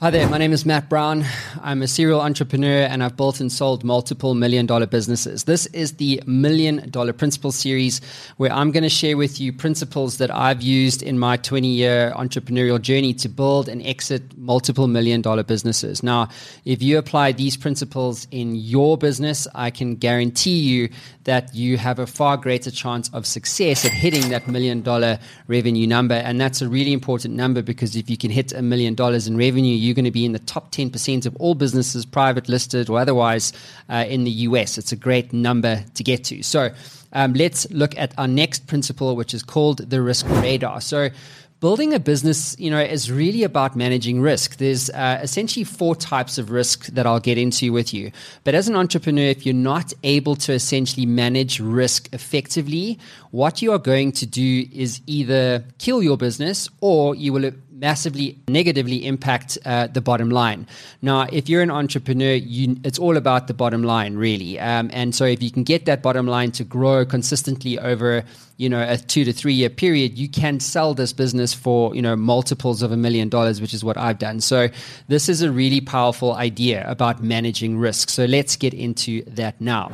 Hi there, my name is Matt Brown. I'm a serial entrepreneur and I've built and sold multiple million dollar businesses. This is the Million Dollar Principle series where I'm going to share with you principles that I've used in my 20 year entrepreneurial journey to build and exit multiple million dollar businesses. Now, if you apply these principles in your business, I can guarantee you that you have a far greater chance of success at hitting that million dollar revenue number. And that's a really important number because if you can hit a million dollars in revenue, you're going to be in the top 10% of all businesses, private, listed, or otherwise, uh, in the US. It's a great number to get to. So um, let's look at our next principle, which is called the risk radar. So building a business, you know, is really about managing risk. There's uh, essentially four types of risk that I'll get into with you. But as an entrepreneur, if you're not able to essentially manage risk effectively, what you are going to do is either kill your business or you will massively negatively impact uh, the bottom line. Now, if you're an entrepreneur, you, it's all about the bottom line, really. Um, and so, if you can get that bottom line to grow consistently over, you know, a two to three year period, you can sell this business for, you know, multiples of a million dollars, which is what I've done. So, this is a really powerful idea about managing risk. So, let's get into that now.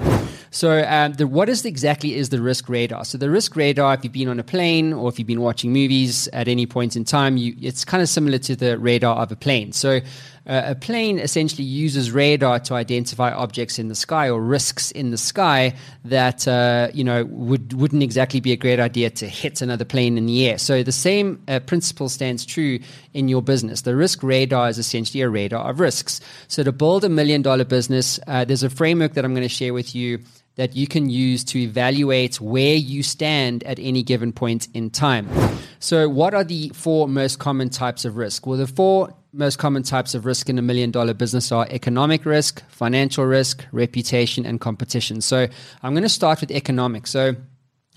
So, um, the, what is the, exactly is the risk radar? So, the risk radar, if you've been on a plane or if you've been watching movies at any point in time, you, it's kind of similar to the radar of a plane. So, uh, a plane essentially uses radar to identify objects in the sky or risks in the sky that uh, you know would wouldn't exactly be a great idea to hit another plane in the air. So the same uh, principle stands true in your business. The risk radar is essentially a radar of risks. So to build a million dollar business, uh, there's a framework that I'm going to share with you that you can use to evaluate where you stand at any given point in time. So, what are the four most common types of risk? Well, the four most common types of risk in a million dollar business are economic risk, financial risk, reputation, and competition. So, I'm going to start with economic. So,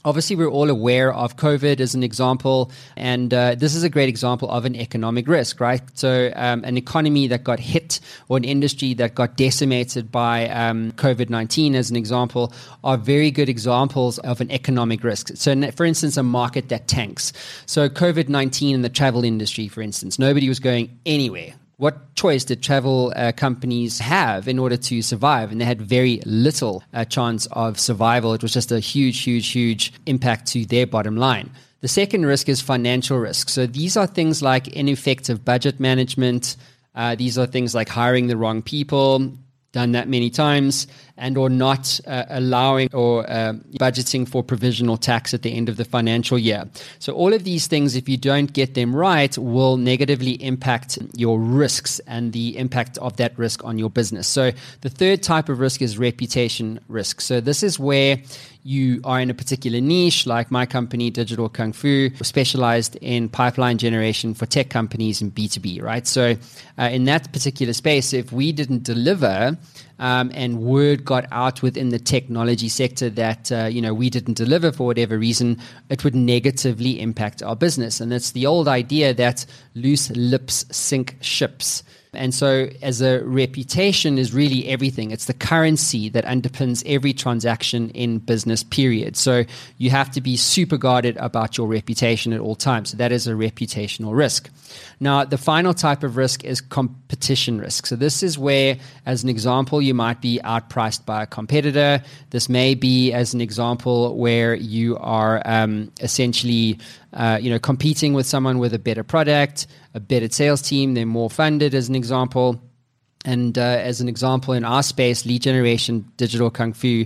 Obviously, we're all aware of COVID as an example, and uh, this is a great example of an economic risk, right? So, um, an economy that got hit or an industry that got decimated by um, COVID 19, as an example, are very good examples of an economic risk. So, for instance, a market that tanks. So, COVID 19 in the travel industry, for instance, nobody was going anywhere what choice did travel uh, companies have in order to survive? And they had very little uh, chance of survival. It was just a huge, huge, huge impact to their bottom line. The second risk is financial risk. So these are things like ineffective budget management. Uh, these are things like hiring the wrong people, done that many times and or not uh, allowing or uh, budgeting for provisional tax at the end of the financial year. So all of these things, if you don't get them right, will negatively impact your risks and the impact of that risk on your business. So the third type of risk is reputation risk. So this is where you are in a particular niche, like my company, Digital Kung Fu, specialized in pipeline generation for tech companies and B2B, right? So, uh, in that particular space, if we didn't deliver um, and word got out within the technology sector that, uh, you know, we didn't deliver for whatever reason, it would negatively impact our business. And it's the old idea that loose lips sink ships. And so, as a reputation is really everything. It's the currency that underpins every transaction in business, period. So, you have to be super guarded about your reputation at all times. So, that is a reputational risk. Now, the final type of risk is competition risk. So, this is where, as an example, you might be outpriced by a competitor. This may be, as an example, where you are um, essentially uh, you know, competing with someone with a better product, a better sales team, they're more funded, as an example. And uh, as an example, in our space, lead generation, digital kung fu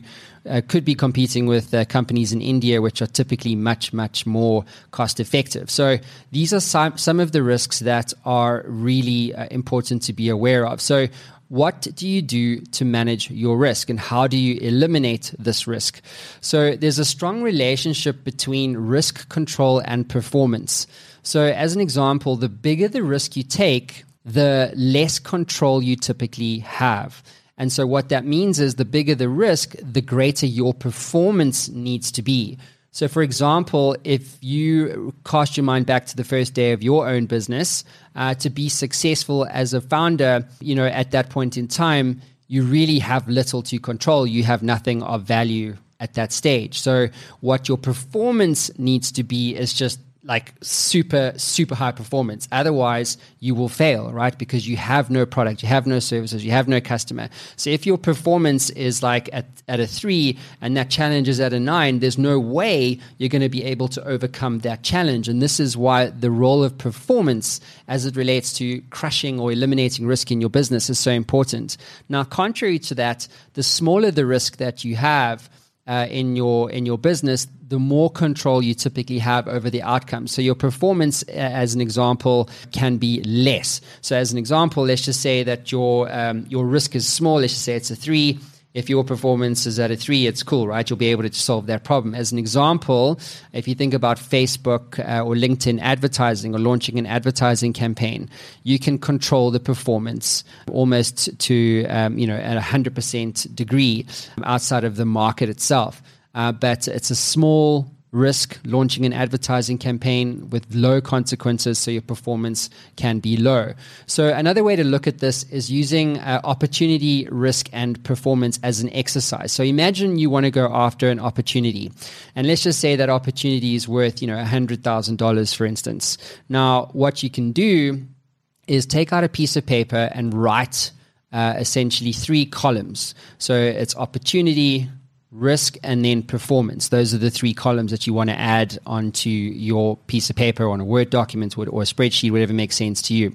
uh, could be competing with uh, companies in India, which are typically much, much more cost effective. So these are some, some of the risks that are really uh, important to be aware of. So what do you do to manage your risk and how do you eliminate this risk? So, there's a strong relationship between risk control and performance. So, as an example, the bigger the risk you take, the less control you typically have. And so, what that means is the bigger the risk, the greater your performance needs to be. So, for example, if you cast your mind back to the first day of your own business, uh, to be successful as a founder, you know, at that point in time, you really have little to control. You have nothing of value at that stage. So, what your performance needs to be is just like super super high performance. Otherwise you will fail right? Because you have no product you have no services you have no customer. So if your performance is like at, at a three and that challenge is at a nine there's no way you're going to be able to overcome that challenge. And this is why the role of performance as it relates to crushing or eliminating risk in your business is so important. Now contrary to that the smaller the risk that you have uh, in your in your business, the more control you typically have over the outcome. So your performance, uh, as an example, can be less. So as an example, let's just say that your um, your risk is small. Let's just say it's a three if your performance is at a three, it's cool, right? You'll be able to solve that problem. As an example, if you think about Facebook uh, or LinkedIn advertising or launching an advertising campaign, you can control the performance almost to, um, you know, at a 100% degree outside of the market itself. Uh, but it's a small risk launching an advertising campaign with low consequences so your performance can be low. So, another way to look at this is using uh, opportunity, risk, and performance as an exercise. So, imagine you want to go after an opportunity, and let's just say that opportunity is worth, you know, $100,000, for instance. Now, what you can do is take out a piece of paper and write uh, essentially three columns. So, it's opportunity, risk and then performance. Those are the three columns that you want to add onto your piece of paper on a Word document or, a spreadsheet, whatever makes sense to you.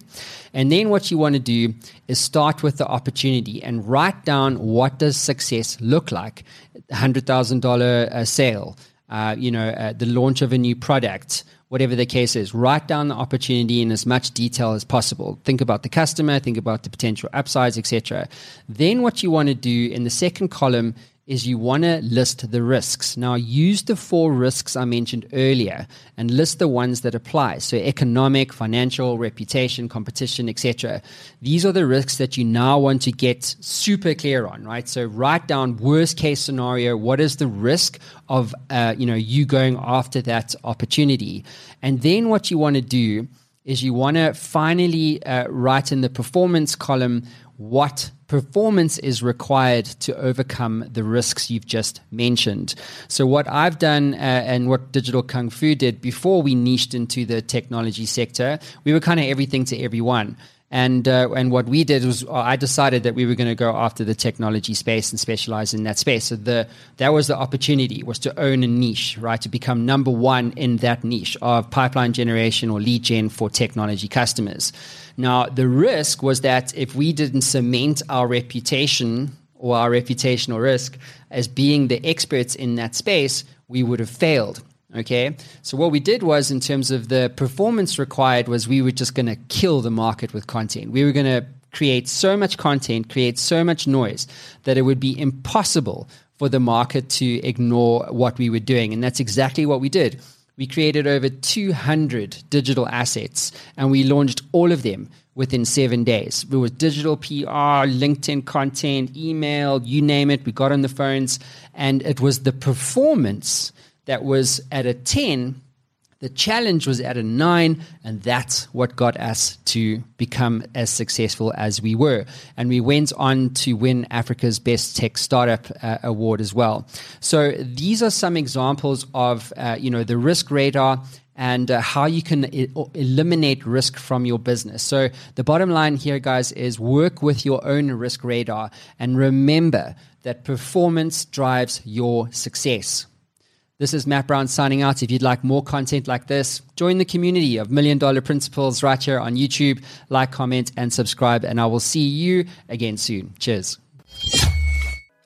And then what you want to do is start with the opportunity and write down what does success look like. $100,000 uh, sale, uh, you know, uh, the launch of a new product, whatever the case is. Write down the opportunity in as much detail as possible. Think about the customer, think about the potential upsides, etc. Then what you want to do in the second column is you want to list the risks. Now, use the four risks I mentioned earlier and list the ones that apply. So, economic, financial, reputation, competition, etc. These are the risks that you now want to get super clear on, right? So, write down worst case scenario. What is the risk of, uh, you know, you going after that opportunity? And then what you want to do is you want to finally uh, write in the performance column what performance is required to overcome the risks you've just mentioned. So, what I've done uh, and what Digital Kung Fu did before we niched into the technology sector, we were kind of everything to everyone. And uh, and what we did was uh, I decided that we were going to go after the technology space and specialize in that space. So the that was the opportunity was to own a niche, right? To become number one in that niche of pipeline generation or lead gen for technology customers. Now the risk was that if we didn't cement our reputation or our reputational risk as being the experts in that space, we would have failed. Okay. So what we did was in terms of the performance required was we were just going to kill the market with content. We were going to create so much content, create so much noise that it would be impossible for the market to ignore what we were doing. And that's exactly what we did. We created over 200 digital assets and we launched all of them within seven days. It was digital PR, LinkedIn content, email, you name it. We got on the phones and it was the performance that was at a 10, the challenge was at a 9, and that's what got us to become as successful as we were. And we went on to win Africa's Best Tech Startup uh, Award as well. So these are some examples of, uh, you know, the risk radar and uh, how you can I- eliminate risk from your business. So, the bottom line here, guys, is work with your own risk radar and remember that performance drives your success. This is Matt Brown signing out. If you'd like more content like this, join the community of Million Dollar Principles right here on YouTube. Like, comment, and subscribe. And I will see you again soon. Cheers.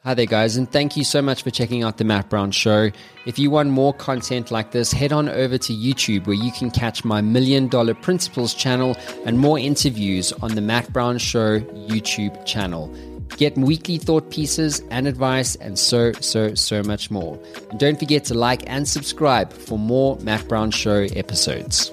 Hi there, guys, and thank you so much for checking out the Matt Brown Show. If you want more content like this, head on over to YouTube where you can catch my Million Dollar Principles channel and more interviews on the Matt Brown Show YouTube channel. Get weekly thought pieces and advice, and so, so, so much more. And don't forget to like and subscribe for more Matt Brown Show episodes.